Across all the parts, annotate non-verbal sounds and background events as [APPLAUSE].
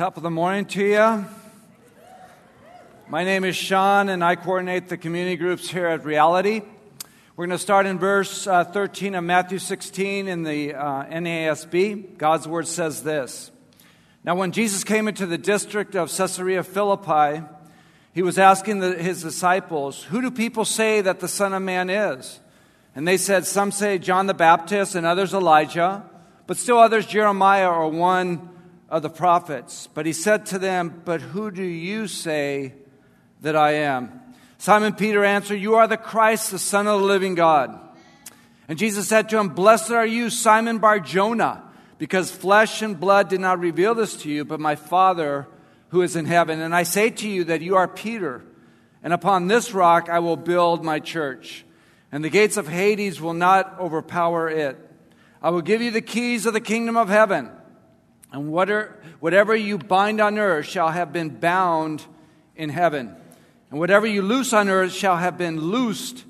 Top of the morning to you. My name is Sean, and I coordinate the community groups here at Reality. We're going to start in verse uh, 13 of Matthew 16 in the uh, NASB. God's word says this Now, when Jesus came into the district of Caesarea Philippi, he was asking the, his disciples, Who do people say that the Son of Man is? And they said, Some say John the Baptist, and others Elijah, but still others Jeremiah or one of the prophets. But he said to them, But who do you say that I am? Simon Peter answered, You are the Christ, the Son of the living God. And Jesus said to him, Blessed are you, Simon Bar Jonah, because flesh and blood did not reveal this to you, but my Father who is in heaven. And I say to you that you are Peter, and upon this rock I will build my church, and the gates of Hades will not overpower it. I will give you the keys of the kingdom of heaven. And whatever you bind on earth shall have been bound in heaven. And whatever you loose on earth shall have been loosed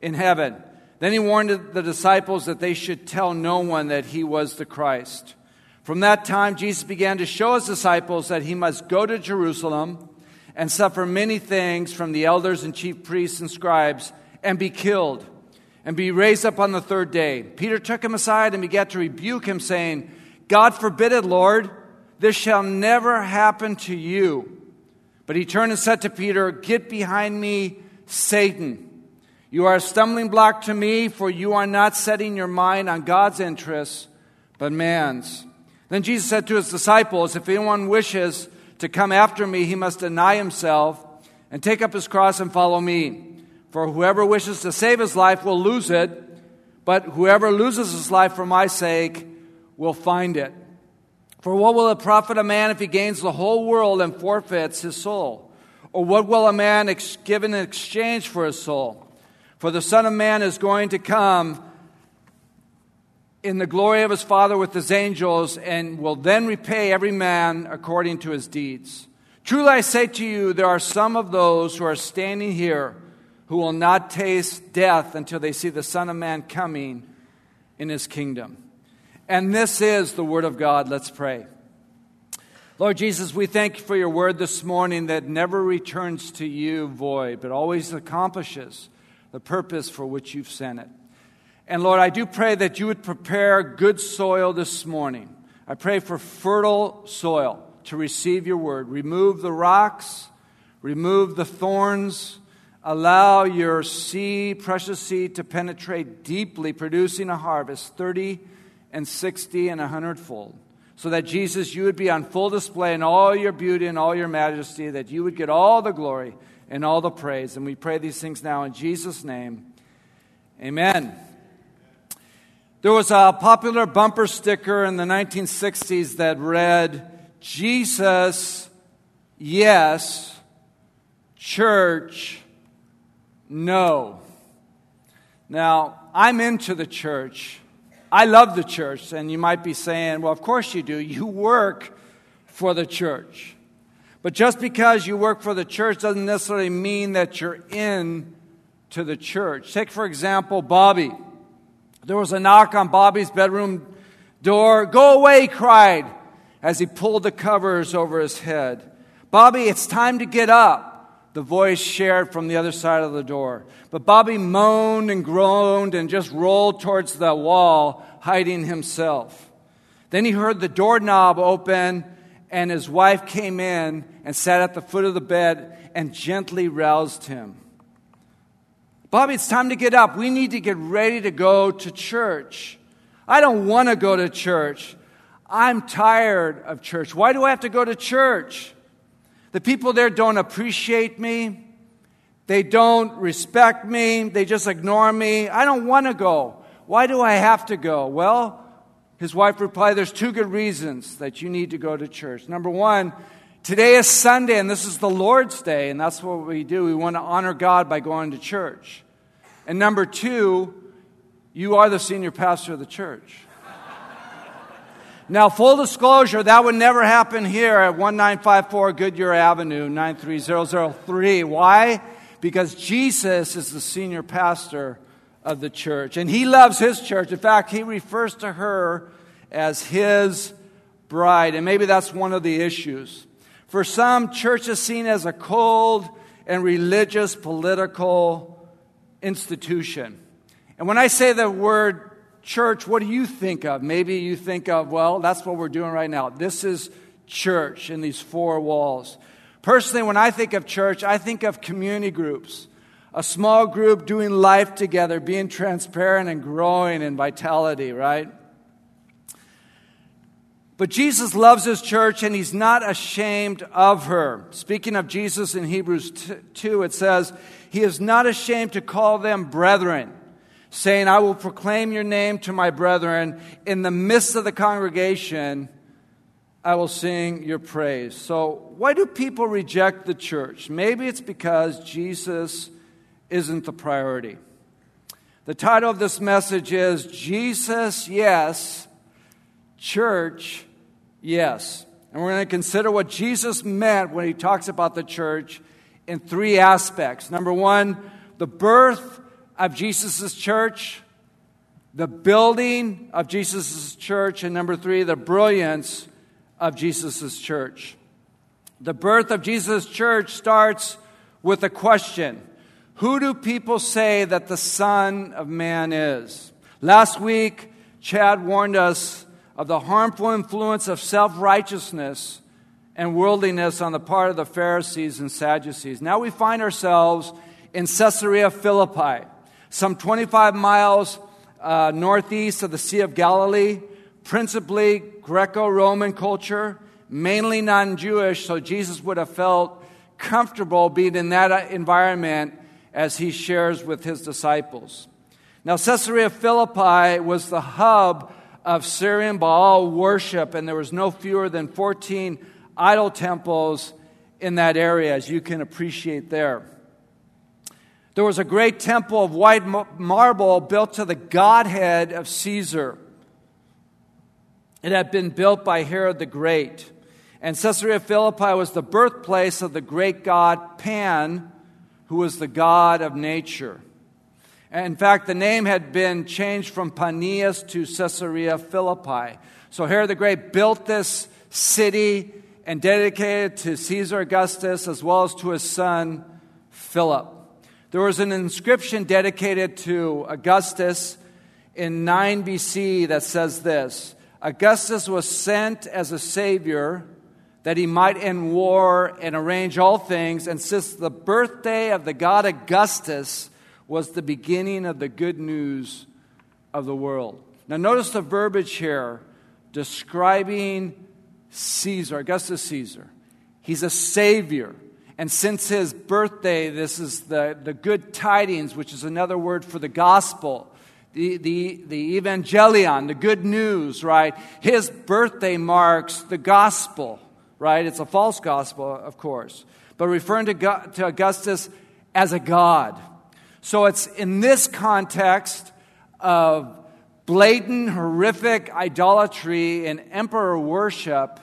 in heaven. Then he warned the disciples that they should tell no one that he was the Christ. From that time, Jesus began to show his disciples that he must go to Jerusalem and suffer many things from the elders and chief priests and scribes and be killed and be raised up on the third day. Peter took him aside and began to rebuke him, saying, God forbid it, Lord. This shall never happen to you. But he turned and said to Peter, Get behind me, Satan. You are a stumbling block to me, for you are not setting your mind on God's interests, but man's. Then Jesus said to his disciples, If anyone wishes to come after me, he must deny himself and take up his cross and follow me. For whoever wishes to save his life will lose it, but whoever loses his life for my sake will find it. For what will it profit a man if he gains the whole world and forfeits his soul? Or what will a man ex- give in exchange for his soul? For the Son of Man is going to come in the glory of his Father with his angels and will then repay every man according to his deeds. Truly I say to you, there are some of those who are standing here who will not taste death until they see the Son of Man coming in his kingdom. And this is the Word of God. Let's pray. Lord Jesus, we thank you for your word this morning that never returns to you void, but always accomplishes the purpose for which you've sent it. And Lord, I do pray that you would prepare good soil this morning. I pray for fertile soil to receive your word. Remove the rocks, remove the thorns, allow your seed, precious seed, to penetrate deeply, producing a harvest 30 and 60 and a hundredfold. So that Jesus, you would be on full display in all your beauty and all your majesty, that you would get all the glory and all the praise. And we pray these things now in Jesus' name. Amen. There was a popular bumper sticker in the 1960s that read, Jesus, yes, church, no. Now, I'm into the church. I love the church. And you might be saying, well, of course you do. You work for the church. But just because you work for the church doesn't necessarily mean that you're in to the church. Take, for example, Bobby. There was a knock on Bobby's bedroom door. Go away, he cried as he pulled the covers over his head. Bobby, it's time to get up the voice shared from the other side of the door. But Bobby moaned and groaned and just rolled towards the wall, hiding himself. Then he heard the doorknob open, and his wife came in and sat at the foot of the bed and gently roused him. Bobby, it's time to get up. We need to get ready to go to church. I don't want to go to church. I'm tired of church. Why do I have to go to church? The people there don't appreciate me. They don't respect me. They just ignore me. I don't want to go. Why do I have to go? Well, his wife replied, There's two good reasons that you need to go to church. Number one, today is Sunday and this is the Lord's Day, and that's what we do. We want to honor God by going to church. And number two, you are the senior pastor of the church. Now, full disclosure, that would never happen here at 1954 Goodyear Avenue, 93003. Why? Because Jesus is the senior pastor of the church, and he loves his church. In fact, he refers to her as his bride. And maybe that's one of the issues. For some, church is seen as a cold and religious political institution. And when I say the word church, what do you think of? Maybe you think of, well, that's what we're doing right now. This is church in these four walls. Personally, when I think of church, I think of community groups. A small group doing life together, being transparent and growing in vitality, right? But Jesus loves his church and he's not ashamed of her. Speaking of Jesus in Hebrews 2, it says, He is not ashamed to call them brethren, saying, I will proclaim your name to my brethren. In the midst of the congregation, I will sing your praise. So, why do people reject the church? Maybe it's because Jesus isn't the priority. The title of this message is Jesus, Yes, Church, Yes. And we're going to consider what Jesus meant when he talks about the church in three aspects. Number one, the birth of Jesus' church, the building of Jesus' church, and number three, the brilliance of Jesus' church. The birth of Jesus' church starts with a question Who do people say that the Son of Man is? Last week, Chad warned us of the harmful influence of self righteousness and worldliness on the part of the Pharisees and Sadducees. Now we find ourselves in Caesarea Philippi, some 25 miles uh, northeast of the Sea of Galilee, principally Greco Roman culture, mainly non Jewish, so Jesus would have felt comfortable being in that environment as he shares with his disciples. Now, Caesarea Philippi was the hub of Syrian Baal worship, and there was no fewer than 14 idol temples in that area, as you can appreciate there. There was a great temple of white marble built to the Godhead of Caesar. It had been built by Herod the Great. And Caesarea Philippi was the birthplace of the great god Pan, who was the god of nature. In fact, the name had been changed from Paneas to Caesarea Philippi. So Herod the Great built this city and dedicated it to Caesar Augustus as well as to his son Philip. There was an inscription dedicated to Augustus in 9 BC that says this Augustus was sent as a savior that he might end war and arrange all things, and since the birthday of the god Augustus, was the beginning of the good news of the world. Now, notice the verbiage here describing Caesar, Augustus Caesar. He's a savior. And since his birthday, this is the, the good tidings, which is another word for the gospel, the, the, the evangelion, the good news, right? His birthday marks the gospel, right? It's a false gospel, of course, but referring to, to Augustus as a God. So it's in this context of blatant, horrific idolatry and emperor worship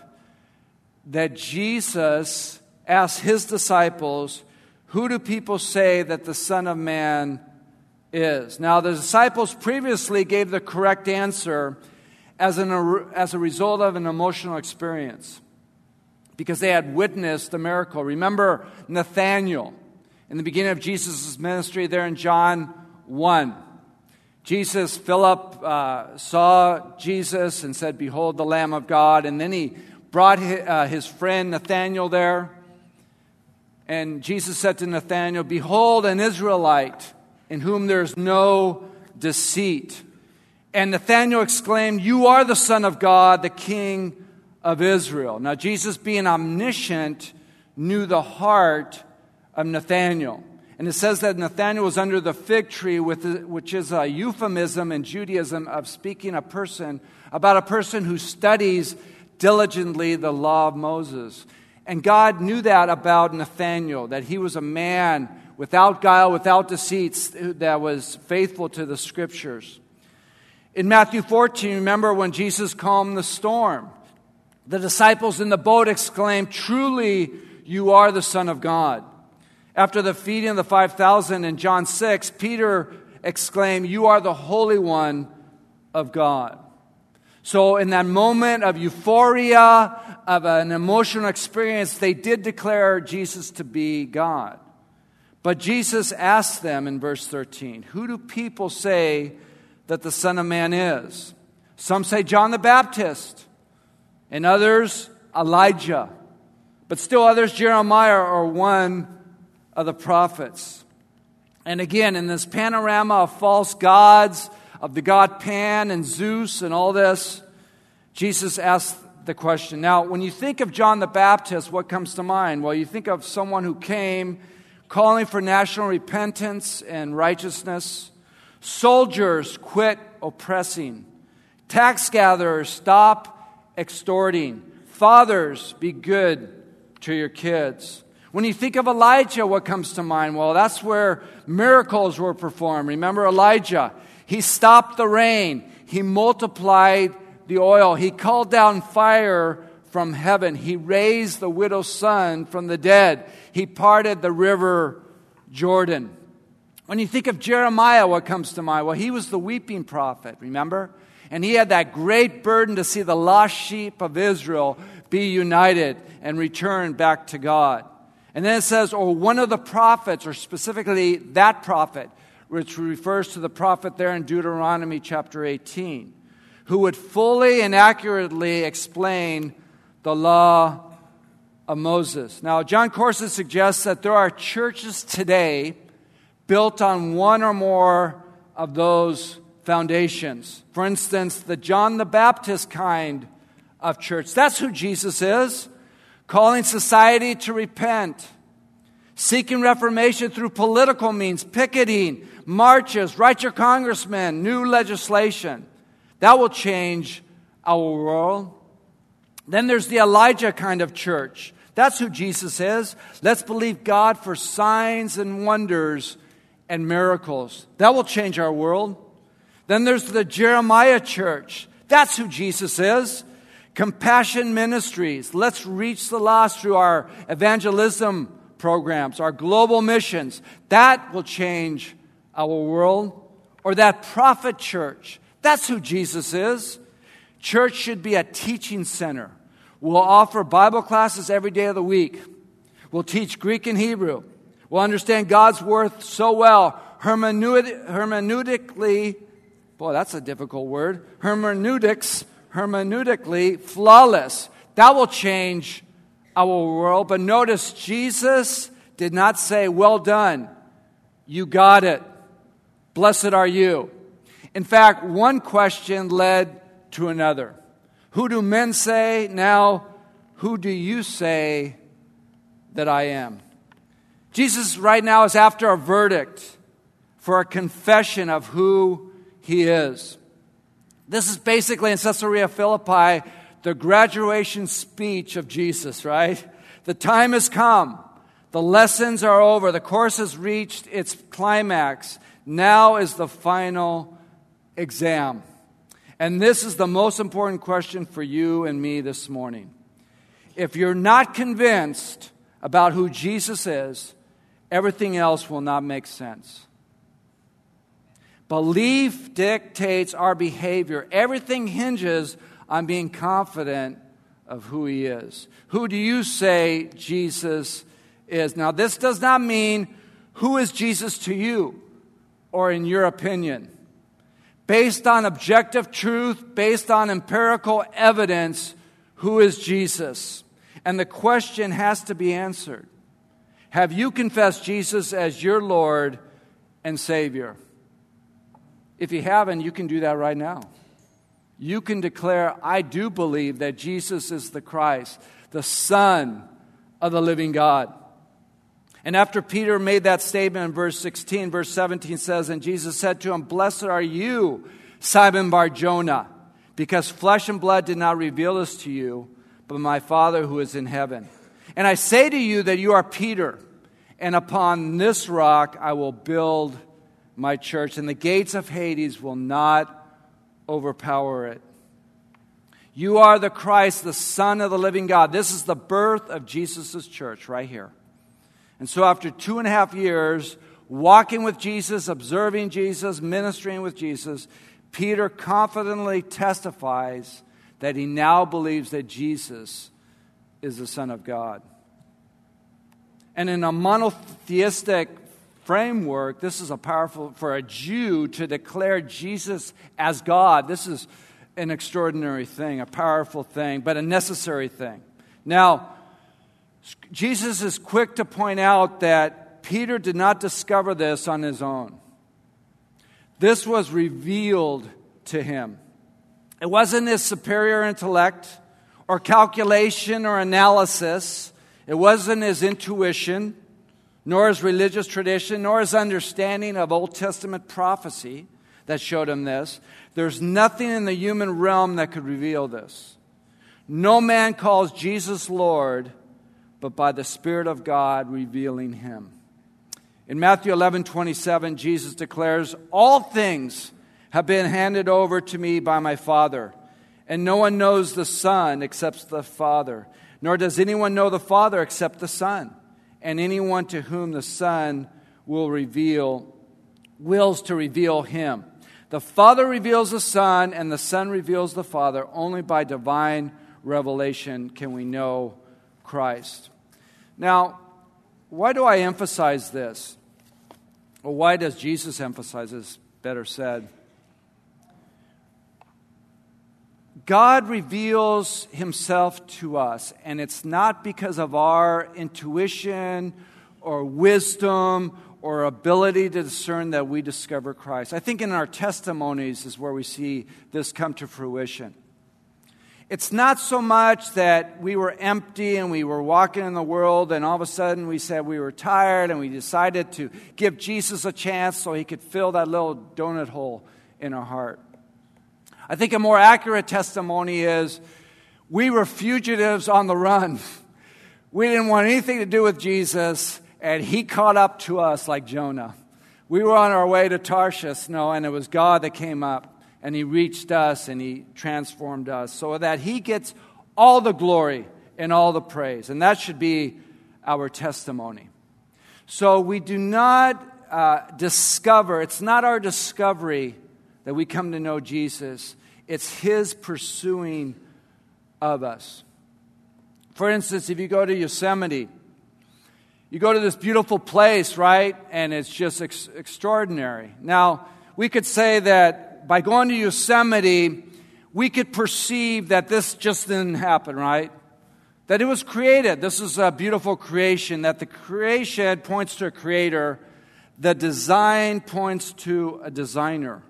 that Jesus asked his disciples, Who do people say that the Son of Man is? Now, the disciples previously gave the correct answer as, an, as a result of an emotional experience because they had witnessed the miracle. Remember Nathanael in the beginning of Jesus' ministry there in John 1. Jesus, Philip uh, saw Jesus and said, Behold the Lamb of God. And then he brought his, uh, his friend Nathanael there. And Jesus said to Nathanael, Behold an Israelite in whom there's no deceit. And Nathanael exclaimed, You are the Son of God, the King of Israel. Now, Jesus, being omniscient, knew the heart of Nathanael. And it says that Nathanael was under the fig tree, which is a euphemism in Judaism of speaking a person about a person who studies diligently the law of Moses. And God knew that about Nathanael, that he was a man without guile, without deceits, that was faithful to the scriptures. In Matthew 14, remember when Jesus calmed the storm? The disciples in the boat exclaimed, Truly, you are the Son of God. After the feeding of the 5,000 in John 6, Peter exclaimed, You are the Holy One of God. So, in that moment of euphoria, of an emotional experience, they did declare Jesus to be God. But Jesus asked them in verse 13, Who do people say that the Son of Man is? Some say John the Baptist, and others Elijah, but still others Jeremiah or one of the prophets. And again, in this panorama of false gods, of the god Pan and Zeus and all this, Jesus asked the question. Now, when you think of John the Baptist, what comes to mind? Well, you think of someone who came calling for national repentance and righteousness. Soldiers quit oppressing. Tax gatherers stop extorting. Fathers, be good to your kids. When you think of Elijah, what comes to mind? Well, that's where miracles were performed. Remember Elijah? He stopped the rain, he multiplied the oil, he called down fire from heaven, he raised the widow's son from the dead, he parted the river Jordan. When you think of Jeremiah, what comes to mind? Well, he was the weeping prophet, remember? And he had that great burden to see the lost sheep of Israel be united and return back to God. And then it says, or one of the prophets, or specifically that prophet, which refers to the prophet there in Deuteronomy chapter 18, who would fully and accurately explain the law of Moses. Now, Jon Courson suggests that there are churches today built on one or more of those foundations. For instance, the John the Baptist kind of church. That's who Jesus is calling society to repent, seeking reformation through political means, picketing, marches, write your congressman, new legislation. That will change our world. Then there's the Elijah kind of church. That's who Jesus is. Let's believe God for signs and wonders and miracles. That will change our world. Then there's the Jeremiah church. That's who Jesus is. Compassion Ministries. Let's reach the lost through our evangelism programs, our global missions. That will change our world. Or that prophet church. That's who Jesus is. Church should be a teaching center. We'll offer Bible classes every day of the week. We'll teach Greek and Hebrew. We'll understand God's worth so well, hermeneutically. Boy, that's a difficult word. Hermeneutics hermeneutically flawless. That will change our world. But notice, Jesus did not say, Well done, you got it, blessed are you. In fact, one question led to another. Who do men say? Now, who do you say that I am? Jesus, right now, is after a verdict for a confession of who he is. This is basically in Caesarea Philippi the graduation speech of Jesus, right? The time has come. The lessons are over. The course has reached its climax. Now is the final exam. And this is the most important question for you and me this morning. If you're not convinced about who Jesus is, everything else will not make sense. Belief dictates our behavior. Everything hinges on being confident of who he is. Who do you say Jesus is? Now, this does not mean who is Jesus to you or in your opinion. Based on objective truth, based on empirical evidence, who is Jesus? And the question has to be answered Have you confessed Jesus as your Lord and Savior? If you haven't, you can do that right now. You can declare, I do believe that Jesus is the Christ, the Son of the living God. And after Peter made that statement in verse 16, verse 17 says, And Jesus said to him, Blessed are you, Simon Bar Jonah, because flesh and blood did not reveal this to you, but my Father who is in heaven. And I say to you that you are Peter, and upon this rock I will build my church, and the gates of Hades will not overpower it. You are the Christ, the Son of the living God. This is the birth of Jesus' church right here. And so, after two and a half years walking with Jesus, observing Jesus, ministering with Jesus, Peter confidently testifies that he now believes that Jesus is the Son of God. And in a monotheistic framework, this is a powerful, for a Jew to declare Jesus as God, this is an extraordinary thing, a powerful thing, but a necessary thing. Now, Jesus is quick to point out that Peter did not discover this on his own. This was revealed to him. It wasn't his superior intellect or calculation or analysis. It wasn't his intuition, nor his religious tradition, nor his understanding of Old Testament prophecy that showed him this. There's nothing in the human realm that could reveal this. No man calls Jesus Lord, but by the Spirit of God revealing him. In Matthew 11 27, Jesus declares, All things have been handed over to me by my Father. And no one knows the Son except the Father, nor does anyone know the Father except the Son, and anyone to whom the Son will reveal, wills to reveal him. The Father reveals the Son, and the Son reveals the Father. Only by divine revelation can we know Christ. Now, why do I emphasize this? Or why does Jesus emphasize this, better said? God reveals himself to us, and it's not because of our intuition or wisdom or ability to discern that we discover Christ. I think in our testimonies is where we see this come to fruition. It's not so much that we were empty and we were walking in the world, and all of a sudden we said we were tired and we decided to give Jesus a chance so he could fill that little donut hole in our heart. I think a more accurate testimony is we were fugitives on the run. [LAUGHS] We didn't want anything to do with Jesus, and he caught up to us like Jonah. We were on our way to Tarshish, no, and it was God that came up, and he reached us and he transformed us so that he gets all the glory and all the praise. And that should be our testimony. So we do not uh, discover, it's not our discovery that we come to know Jesus, it's His pursuing of us. For instance, if you go to Yosemite, you go to this beautiful place, right? And it's just ex- extraordinary. Now, we could say that by going to Yosemite, we could perceive that this just didn't happen, right? That it was created. This is a beautiful creation, that the creation points to a creator, the design points to a designer.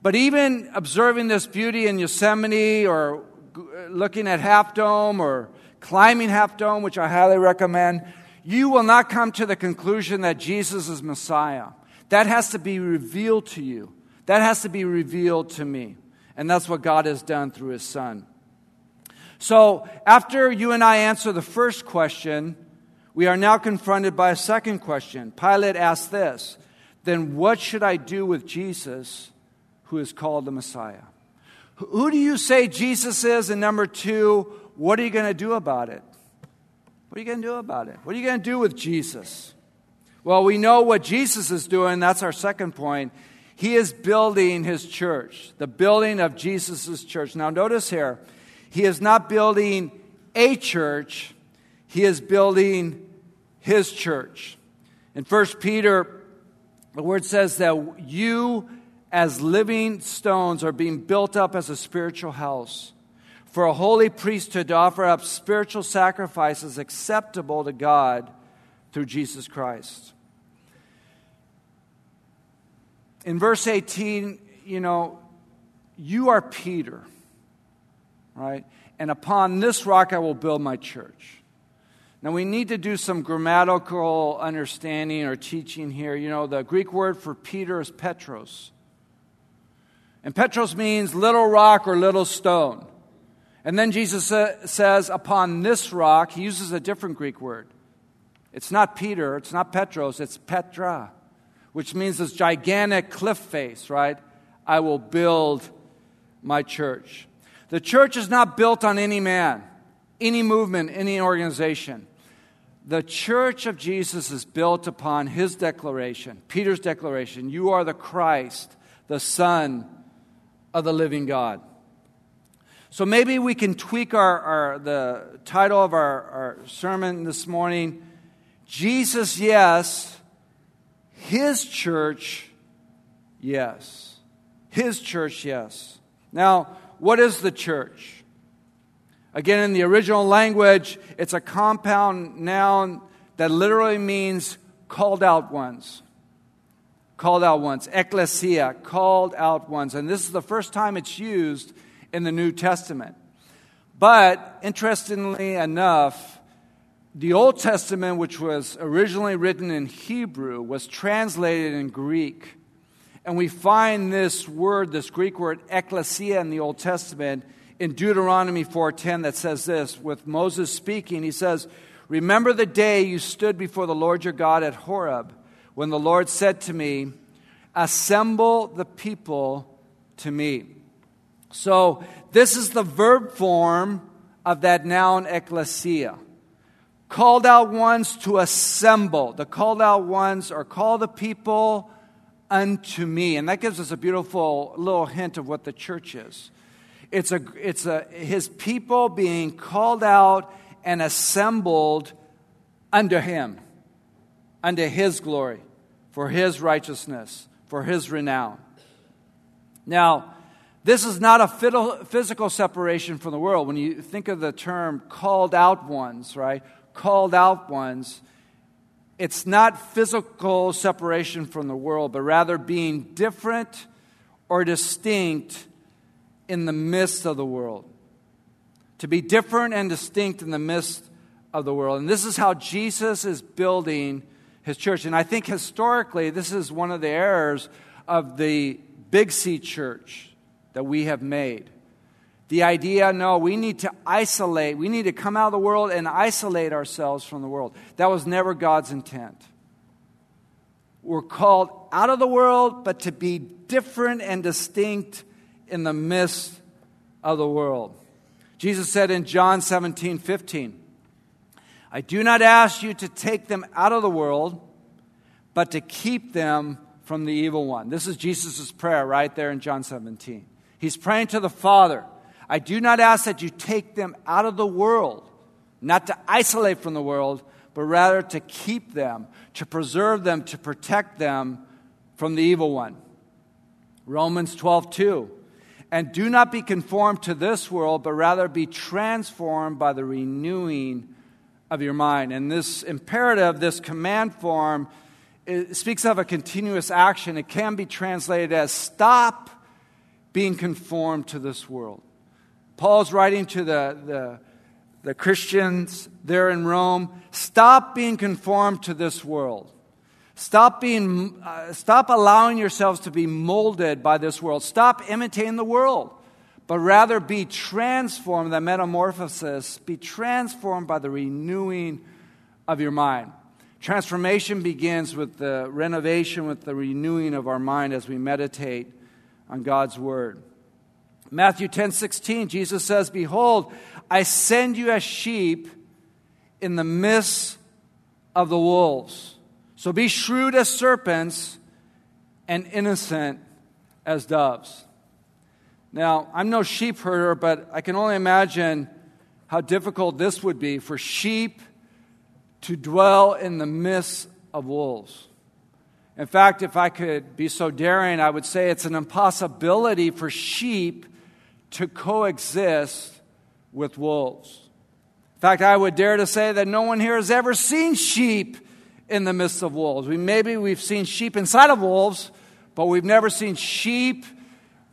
But even observing this beauty in Yosemite or looking at Half Dome or climbing Half Dome, which I highly recommend, you will not come to the conclusion that Jesus is Messiah. That has to be revealed to you. That has to be revealed to me. And that's what God has done through his Son. So, after you and I answer the first question, we are now confronted by a second question. Pilate asked this Then what should I do with Jesus who is called the Messiah. Who do you say Jesus is? And number two, what are you going to do about it? What are you going to do about it? What are you going to do with Jesus? Well, we know what Jesus is doing. That's our second point. He is building his church, the building of Jesus' church. Now, notice here, he is not building a church, he is building his church. In 1 Peter, the word says that you as living stones are being built up as a spiritual house for a holy priesthood to offer up spiritual sacrifices acceptable to God through Jesus Christ. In verse 18, you know, you are Peter, right? And upon this rock I will build my church. Now, we need to do some grammatical understanding or teaching here. You know, the Greek word for Peter is Petros. And Petros means little rock or little stone. And then Jesus says, upon this rock, he uses a different Greek word. It's not Peter, it's not Petros, it's Petra, which means this gigantic cliff face, right? I will build my church. The church is not built on any man, any movement, any organization. The church of Jesus is built upon his declaration, Peter's declaration You are the Christ, the Son of the living God. So maybe we can tweak our, our the title of our, our sermon this morning Jesus, yes. His church, yes. His church, yes. Now, what is the church? Again, in the original language, it's a compound noun that literally means called out ones. Called out ones. Ecclesia, called out ones. And this is the first time it's used in the New Testament. But interestingly enough, the Old Testament, which was originally written in Hebrew, was translated in Greek. And we find this word, this Greek word, ecclesia, in the Old Testament in Deuteronomy 4:10 that says this with Moses speaking he says remember the day you stood before the Lord your God at Horeb when the Lord said to me assemble the people to me so this is the verb form of that noun ecclesia called out ones to assemble the called out ones are call the people unto me and that gives us a beautiful little hint of what the church is it's, a, it's a, his people being called out and assembled under him, under his glory, for his righteousness, for his renown. Now, this is not a physical separation from the world. When you think of the term called out ones, right? Called out ones, it's not physical separation from the world, but rather being different or distinct in the midst of the world. To be different and distinct in the midst of the world. And this is how Jesus is building his church. And I think historically, this is one of the errors of the Big C church that we have made. The idea, no, we need to isolate. We need to come out of the world and isolate ourselves from the world. That was never God's intent. We're called out of the world, but to be different and distinct in the midst of the world. Jesus said in John 17, 15, I do not ask you to take them out of the world, but to keep them from the evil one. This is Jesus' prayer right there in John 17. He's praying to the Father. I do not ask that you take them out of the world, not to isolate from the world, but rather to keep them, to preserve them, to protect them from the evil one. Romans 12, 2. And do not be conformed to this world, but rather be transformed by the renewing of your mind. And this imperative, this command form, speaks of a continuous action. It can be translated as stop being conformed to this world. Paul's writing to the, the, the Christians there in Rome stop being conformed to this world. Stop being, uh, stop allowing yourselves to be molded by this world. Stop imitating the world, but rather be transformed, the metamorphosis, be transformed by the renewing of your mind. Transformation begins with the renovation, with the renewing of our mind as we meditate on God's word. Matthew 10 16, Jesus says, Behold, I send you as sheep in the midst of the wolves. So be shrewd as serpents and innocent as doves. Now, I'm no sheep herder, but I can only imagine how difficult this would be for sheep to dwell in the midst of wolves. In fact, if I could be so daring, I would say it's an impossibility for sheep to coexist with wolves. In fact, I would dare to say that no one here has ever seen sheep in the midst of wolves. We, maybe we've seen sheep inside of wolves, but we've never seen sheep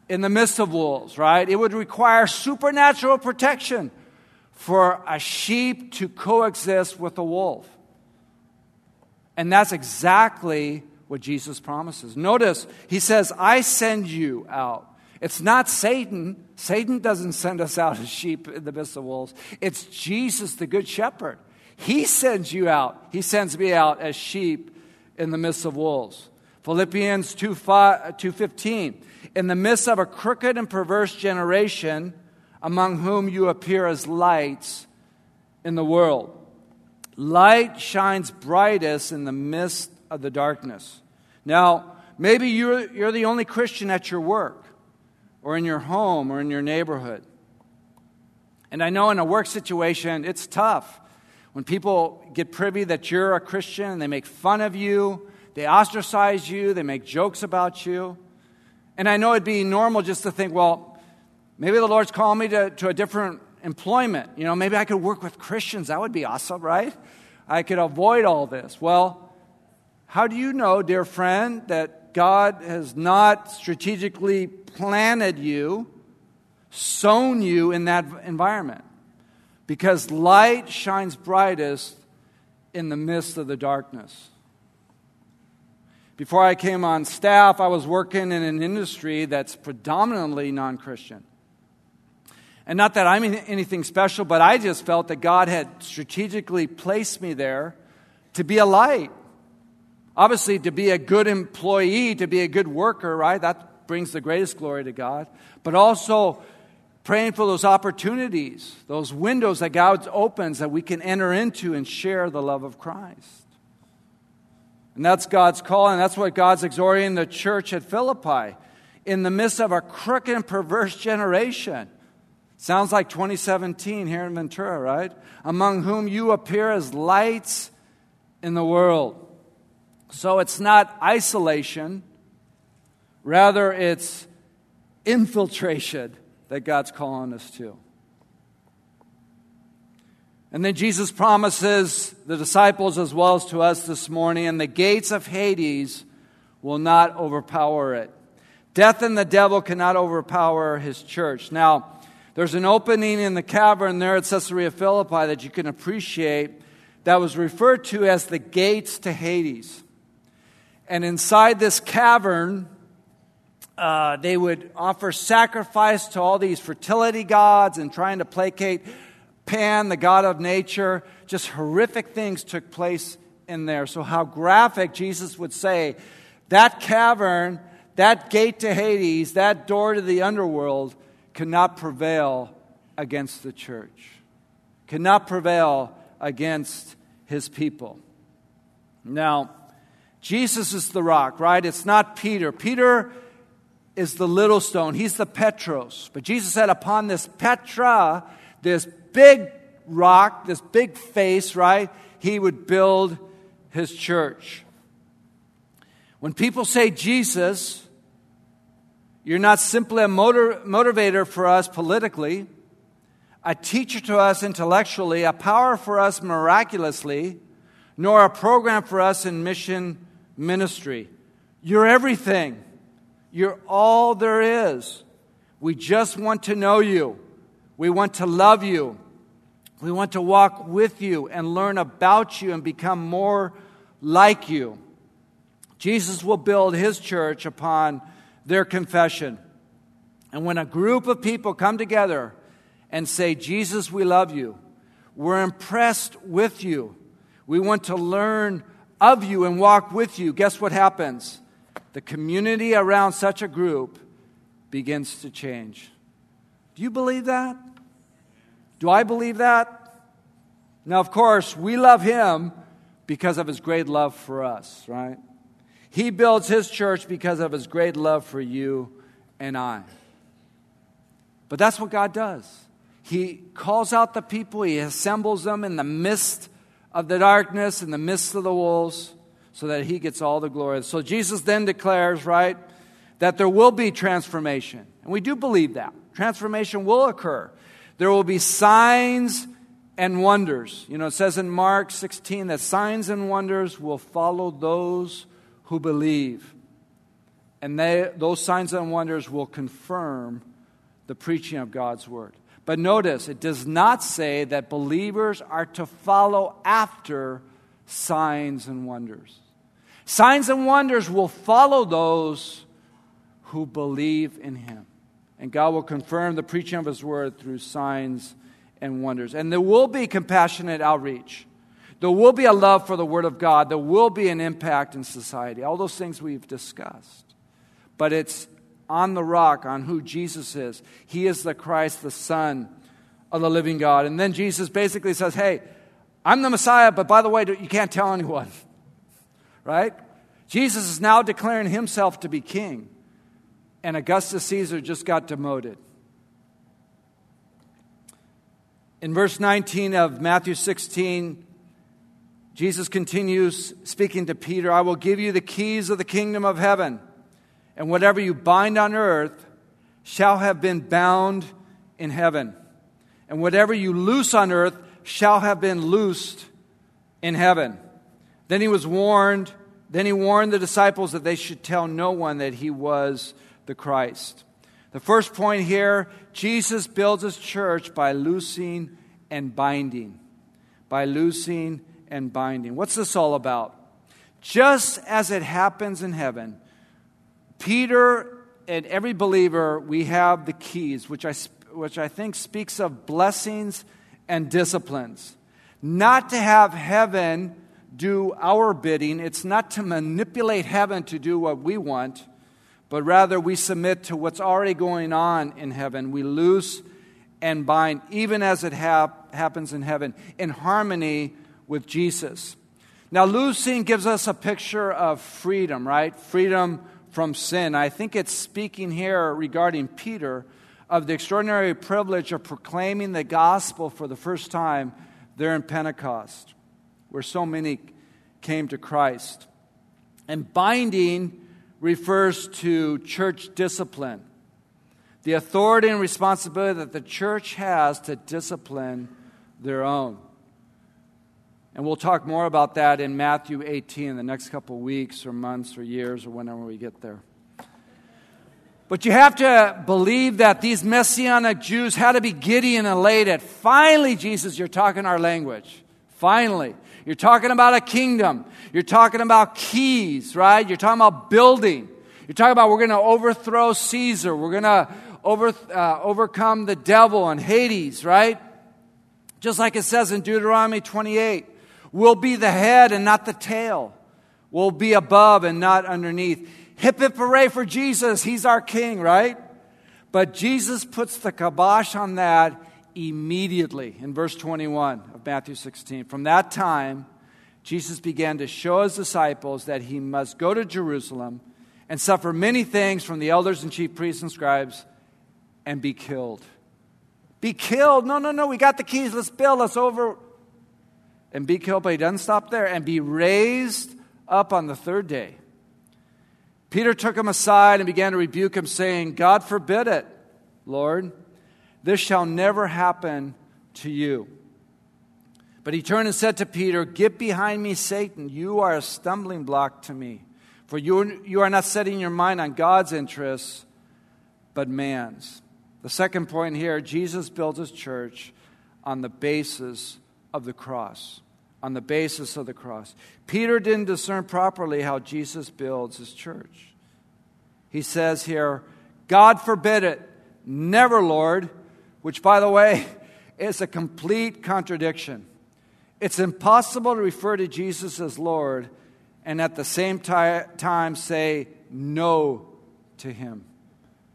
in the midst of wolves, right? It would require supernatural protection for a sheep to coexist with a wolf. And that's exactly what Jesus promises. Notice, he says, I send you out. It's not Satan. Satan doesn't send us out as sheep in the midst of wolves. It's Jesus, the Good Shepherd. He sends you out. He sends me out as sheep in the midst of wolves. Philippians 2, 5, uh, 2.15. In the midst of a crooked and perverse generation, among whom you appear as lights in the world. Light shines brightest in the midst of the darkness. Now, maybe you're, you're the only Christian at your work. Or in your home or in your neighborhood. And I know in a work situation, it's tough. When people get privy that you're a Christian and they make fun of you, they ostracize you, they make jokes about you. And I know it'd be normal just to think, well, maybe the Lord's calling me to, to a different employment. You know, maybe I could work with Christians. That would be awesome, right? I could avoid all this. Well, how do you know, dear friend, that God has not strategically planted you, sown you in that environment? Because light shines brightest in the midst of the darkness. Before I came on staff, I was working in an industry that's predominantly non Christian. And not that I'm anything special, but I just felt that God had strategically placed me there to be a light. Obviously, to be a good employee, to be a good worker, right? That brings the greatest glory to God. But also praying for those opportunities, those windows that God opens that we can enter into and share the love of Christ. And that's God's call, and that's what God's exhorting the church at Philippi in the midst of a crooked and perverse generation. Sounds like 2017 here in Ventura, right? Among whom you appear as lights in the world. So it's not isolation, rather, it's infiltration that God's calling us to. And then Jesus promises the disciples as well as to us this morning, and the gates of Hades will not overpower it. Death and the devil cannot overpower his church. Now, there's an opening in the cavern there at Caesarea Philippi that you can appreciate that was referred to as the gates to Hades. And inside this cavern, uh, they would offer sacrifice to all these fertility gods and trying to placate Pan, the god of nature. Just horrific things took place in there. So, how graphic Jesus would say that cavern, that gate to Hades, that door to the underworld cannot prevail against the church, cannot prevail against his people. Now, Jesus is the rock, right? It's not Peter. Peter is the little stone, he's the Petros. But Jesus said, Upon this Petra, this big rock, this big face, right? He would build his church. When people say Jesus, you're not simply a motor, motivator for us politically, a teacher to us intellectually, a power for us miraculously, nor a program for us in mission ministry. You're everything. You're all there is. We just want to know you. We want to love you. We want to walk with you and learn about you and become more like you. Jesus will build his church upon their confession. And when a group of people come together and say, Jesus, we love you, we're impressed with you, we want to learn of you and walk with you, guess what happens? The community around such a group begins to change. Do you believe that? Do I believe that? Now, of course, we love him because of his great love for us, right? He builds his church because of his great love for you and I. But that's what God does. He calls out the people, he assembles them in the midst of the darkness, in the midst of the wolves, so that he gets all the glory. So Jesus then declares, right, that there will be transformation. And we do believe that. Transformation will occur. There will be signs and wonders. You know, it says in Mark 16 that signs and wonders will follow those who believe. And they, those signs and wonders will confirm the preaching of God's word. But notice, it does not say that believers are to follow after signs and wonders. Signs and wonders will follow those who believe in him. And God will confirm the preaching of His word through signs and wonders. And there will be compassionate outreach. There will be a love for the Word of God. There will be an impact in society. All those things we've discussed. But it's on the rock, on who Jesus is. He is the Christ, the Son of the living God. And then Jesus basically says, Hey, I'm the Messiah, but by the way, you can't tell anyone. [LAUGHS] Right? Jesus is now declaring himself to be king. and Augustus Caesar just got demoted. In verse 19 of Matthew 16, Jesus continues speaking to Peter I will give you the keys of the kingdom of heaven, and whatever you bind on earth shall have been bound in heaven, and whatever you loose on earth shall have been loosed in heaven. Then he was warned, then he warned the disciples that they should tell no one that he was the Christ. The first point here Jesus builds his church by loosing and binding. By loosing and binding. What's this all about? Just as it happens in heaven, Peter and every believer, we have the keys, which I, which I think speaks of blessings and disciplines. Not to have heaven do our bidding, it's not to manipulate heaven to do what we want but rather we submit to what's already going on in heaven. We loose and bind, even as it hap- happens in heaven, in harmony with Jesus. Now, loosing gives us a picture of freedom, right? Freedom from sin. I think it's speaking here regarding Peter of the extraordinary privilege of proclaiming the gospel for the first time there in Pentecost, where so many came to Christ. And binding refers to church discipline, the authority and responsibility that the church has to discipline their own. And we'll talk more about that in Matthew 18 in the next couple weeks or months or years or whenever we get there. But you have to believe that these Messianic Jews had to be giddy and elated. Finally, Jesus, you're talking our language. Finally. You're talking about a kingdom. You're talking about keys, right? You're talking about building. You're talking about we're going to overthrow Caesar. We're going to over, uh, overcome the devil and Hades, right? Just like it says in Deuteronomy 28. We'll be the head and not the tail. We'll be above and not underneath. Hip hip hooray for Jesus. He's our king, right? But Jesus puts the kibosh on that immediately in verse 21 of Matthew 16. From that time, Jesus began to show his disciples that he must go to Jerusalem and suffer many things from the elders and chief priests and scribes and be killed. Be killed. No, no, no. We got the keys. Let's build. Let's over. And be killed, but he doesn't stop there. And be raised up on the third day. Peter took him aside and began to rebuke him, saying, God forbid it, Lord. This shall never happen to you. But he turned and said to Peter, Get behind me, Satan. You are a stumbling block to me. For you, you are not setting your mind on God's interests, but man's. The second point here Jesus builds his church on the basis of the cross. On the basis of the cross. Peter didn't discern properly how Jesus builds his church. He says here, God forbid it. Never, Lord which, by the way, [LAUGHS] is a complete contradiction. It's impossible to refer to Jesus as Lord and at the same ti- time say no to him.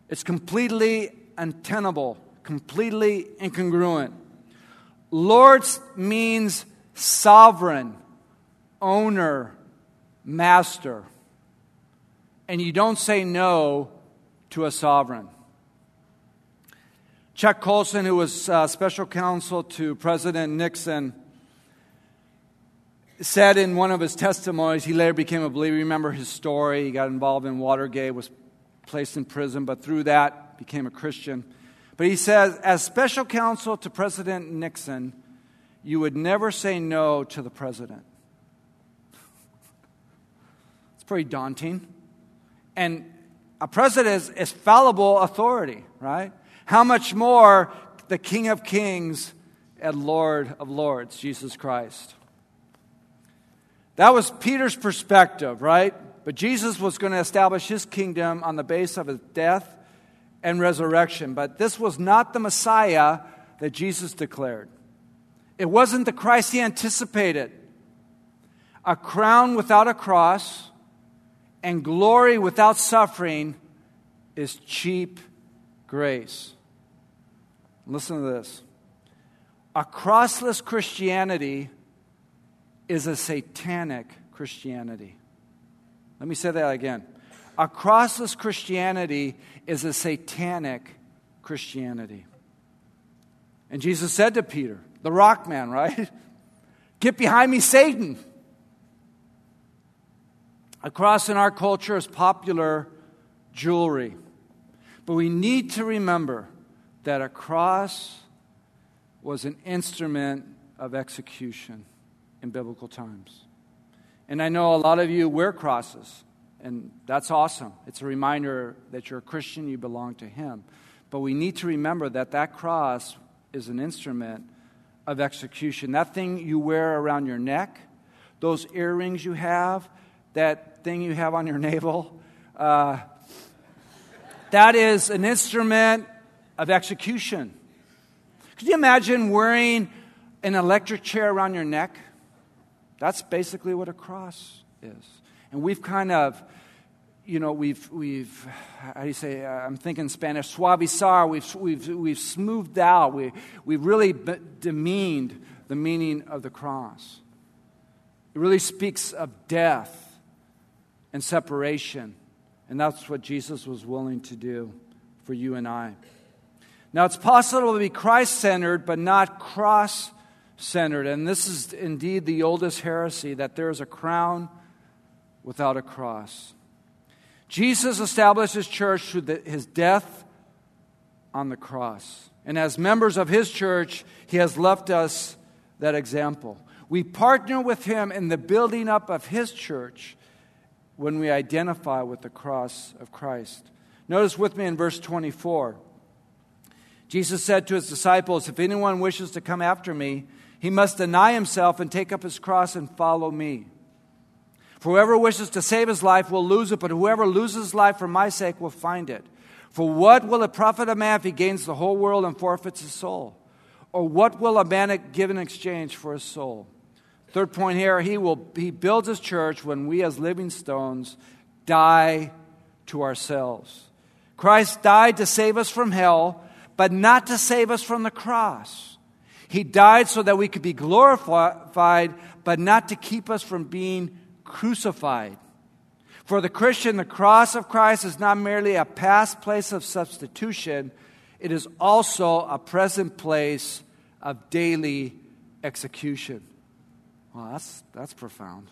It's completely untenable, completely incongruent. Lord means sovereign, owner, master. And you don't say no to a sovereign. Chuck Colson, who was uh, special counsel to President Nixon, said in one of his testimonies, he later became a believer. Remember his story. He got involved in Watergate, was placed in prison, but through that became a Christian. But he says, as special counsel to President Nixon, you would never say no to the president. it's pretty daunting. And a president is, is fallible authority, right? How much more the King of Kings and Lord of Lords, Jesus Christ? That was Peter's perspective, right? But Jesus was going to establish his kingdom on the base of his death and resurrection. But this was not the Messiah that Jesus declared. It wasn't the Christ he anticipated. A crown without a cross and glory without suffering is cheap grace. Listen to this. A crossless Christianity is a satanic Christianity. Let me say that again. a crossless Christianity is a satanic Christianity. And Jesus said to Peter, the rock man, right? [LAUGHS] Get behind me, Satan. A cross in our culture is popular jewelry. But we need to remember that a cross was an instrument of execution in biblical times. And I know a lot of you wear crosses, and that's awesome. It's a reminder that you're a Christian, you belong to Him. But we need to remember that that cross is an instrument of execution. That thing you wear around your neck, those earrings you have, that thing you have on your [LAUGHS] navel, uh, that is an instrument of execution. Could you imagine wearing an electric chair around your neck? That's basically what a cross is. And we've kind of, you know, we've, we've how do you say, uh, I'm thinking Spanish, suavizar, we've, we've, we've smoothed out, we, we've really demeaned the meaning of the cross. It really speaks of death and separation. And that's what Jesus was willing to do for you and I. Now, it's possible to be Christ centered, but not cross centered. And this is indeed the oldest heresy that there is a crown without a cross. Jesus established his church through the, his death on the cross. And as members of his church, he has left us that example. We partner with him in the building up of his church when we identify with the cross of Christ. Notice with me in verse 24. Jesus said to his disciples, If anyone wishes to come after me, he must deny himself and take up his cross and follow me. For whoever wishes to save his life will lose it, but whoever loses his life for my sake will find it. For what will it profit a man if he gains the whole world and forfeits his soul? Or what will a man give in exchange for his soul? Third point here, he will he builds his church when we as living stones die to ourselves. Christ died to save us from hell, but not to save us from the cross. He died so that we could be glorified, but not to keep us from being crucified. For the Christian, the cross of Christ is not merely a past place of substitution, it is also a present place of daily execution. Well, that's, that's profound.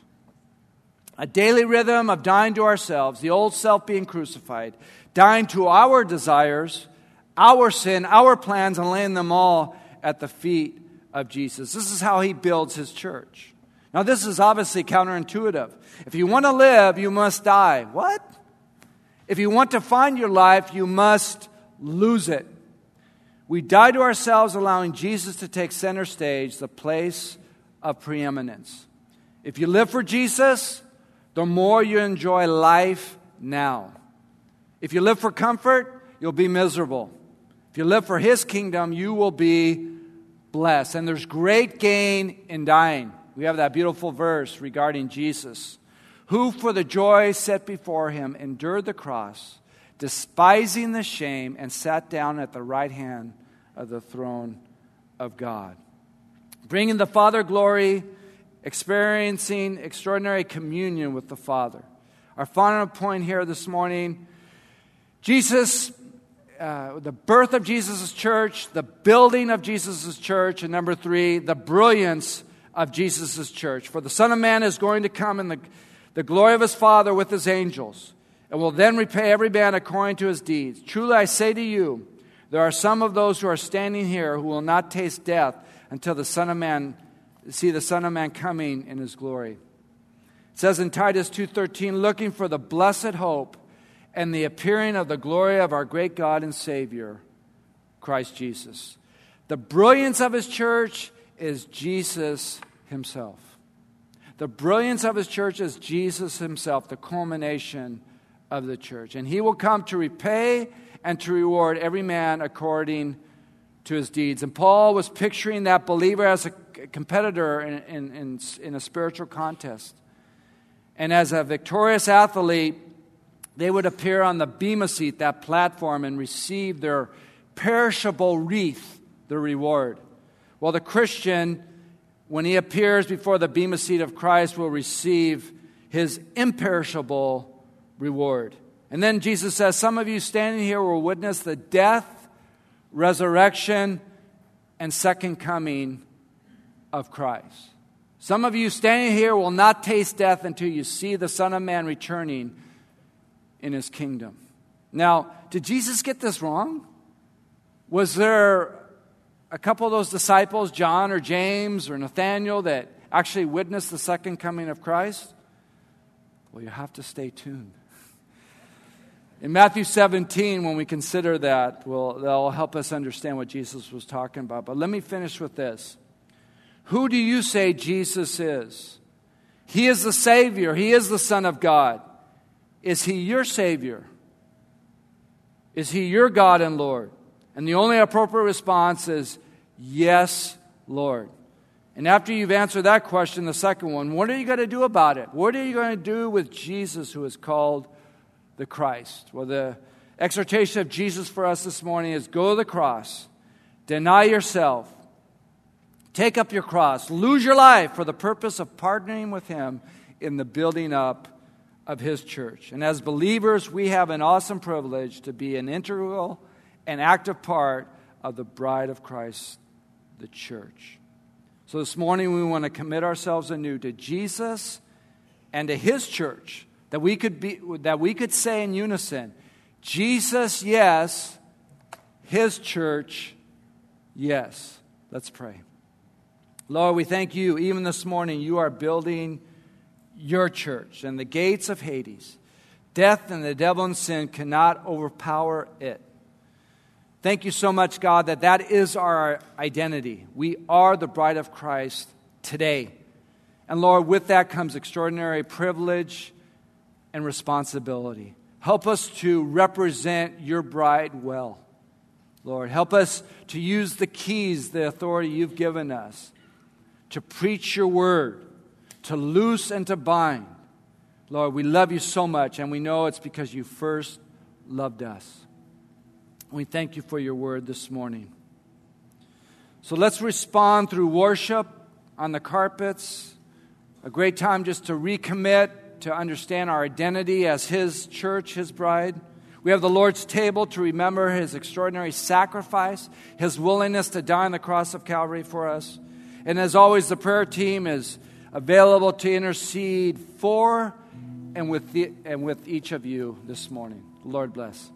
A daily rhythm of dying to ourselves, the old self being crucified, dying to our desires, our sin, our plans, and laying them all at the feet of Jesus. This is how he builds his church. Now, this is obviously counterintuitive. If you want to live, you must die. What? If you want to find your life, you must lose it. We die to ourselves, allowing Jesus to take center stage, the place of preeminence. If you live for Jesus, the more you enjoy life now. If you live for comfort, you'll be miserable. If you live for His kingdom, you will be blessed. And there's great gain in dying. We have that beautiful verse regarding Jesus, who for the joy set before him endured the cross, despising the shame, and sat down at the right hand of the throne of God. Bringing the Father glory, experiencing extraordinary communion with the Father. Our final point here this morning Jesus uh, the birth of Jesus' church, the building of Jesus' church, and number three, the brilliance of Jesus' church. For the Son of Man is going to come in the, the glory of his Father with his angels, and will then repay every man according to his deeds. Truly I say to you, there are some of those who are standing here who will not taste death until the Son of Man see the Son of Man coming in his glory. It says in Titus 2:13, looking for the blessed hope and the appearing of the glory of our great God and Savior, Christ Jesus. The brilliance of his church is Jesus himself. The brilliance of his church is Jesus himself, the culmination of the church. And he will come to repay and to reward every man according to his deeds. And Paul was picturing that believer as a competitor in, in, in, in a spiritual contest. And as a victorious athlete, they would appear on the Bema seat, that platform, and receive their perishable wreath, the reward. Well, the Christian, when he appears before the Bema seat of Christ, will receive his imperishable reward. And then Jesus says, Some of you standing here will witness the death, resurrection, and second coming of Christ. Some of you standing here will not taste death until you see the Son of Man returning in his kingdom. Now, did Jesus get this wrong? Was there a couple of those disciples, John or James or Nathaniel, that actually witnessed the second coming of Christ? Well, you have to stay tuned. In Matthew 17, when we consider that, well, that'll help us understand what Jesus was talking about. But let me finish with this. Who do you say Jesus is? He is the Savior, He is the Son of God. Is He your Savior? Is He your God and Lord? And the only appropriate response is, Yes, Lord. And after you've answered that question, the second one, what are you going to do about it? What are you going to do with Jesus who is called the Christ? Well, the exhortation of Jesus for us this morning is go to the cross, deny yourself, take up your cross, lose your life for the purpose of partnering with Him in the building up of His church. And as believers, we have an awesome privilege to be an integral and active part of the bride of Christ, the church. So this morning, we want to commit ourselves anew to Jesus and to His church that we could, be, that we could say in unison Jesus, yes, His church, yes. Let's pray. Lord, we thank you. Even this morning, you are building your church, and the gates of Hades, death and the devil and sin cannot overpower it. Thank you so much, God, that that is our identity. We are the bride of Christ today. And Lord, with that comes extraordinary privilege and responsibility. Help us to represent your bride well. Lord, help us to use the keys, the authority you've given us to preach your word, to loose and to bind. Lord, we love you so much, and we know it's because you first loved us. We thank you for your word this morning. So let's respond through worship on the carpets, a great time just to recommit to understand our identity as His church, His bride. We have the Lord's table to remember His extraordinary sacrifice, His willingness to die on the cross of Calvary for us. And as always, the prayer team is available to intercede for and with, the, and with each of you this morning. Lord bless.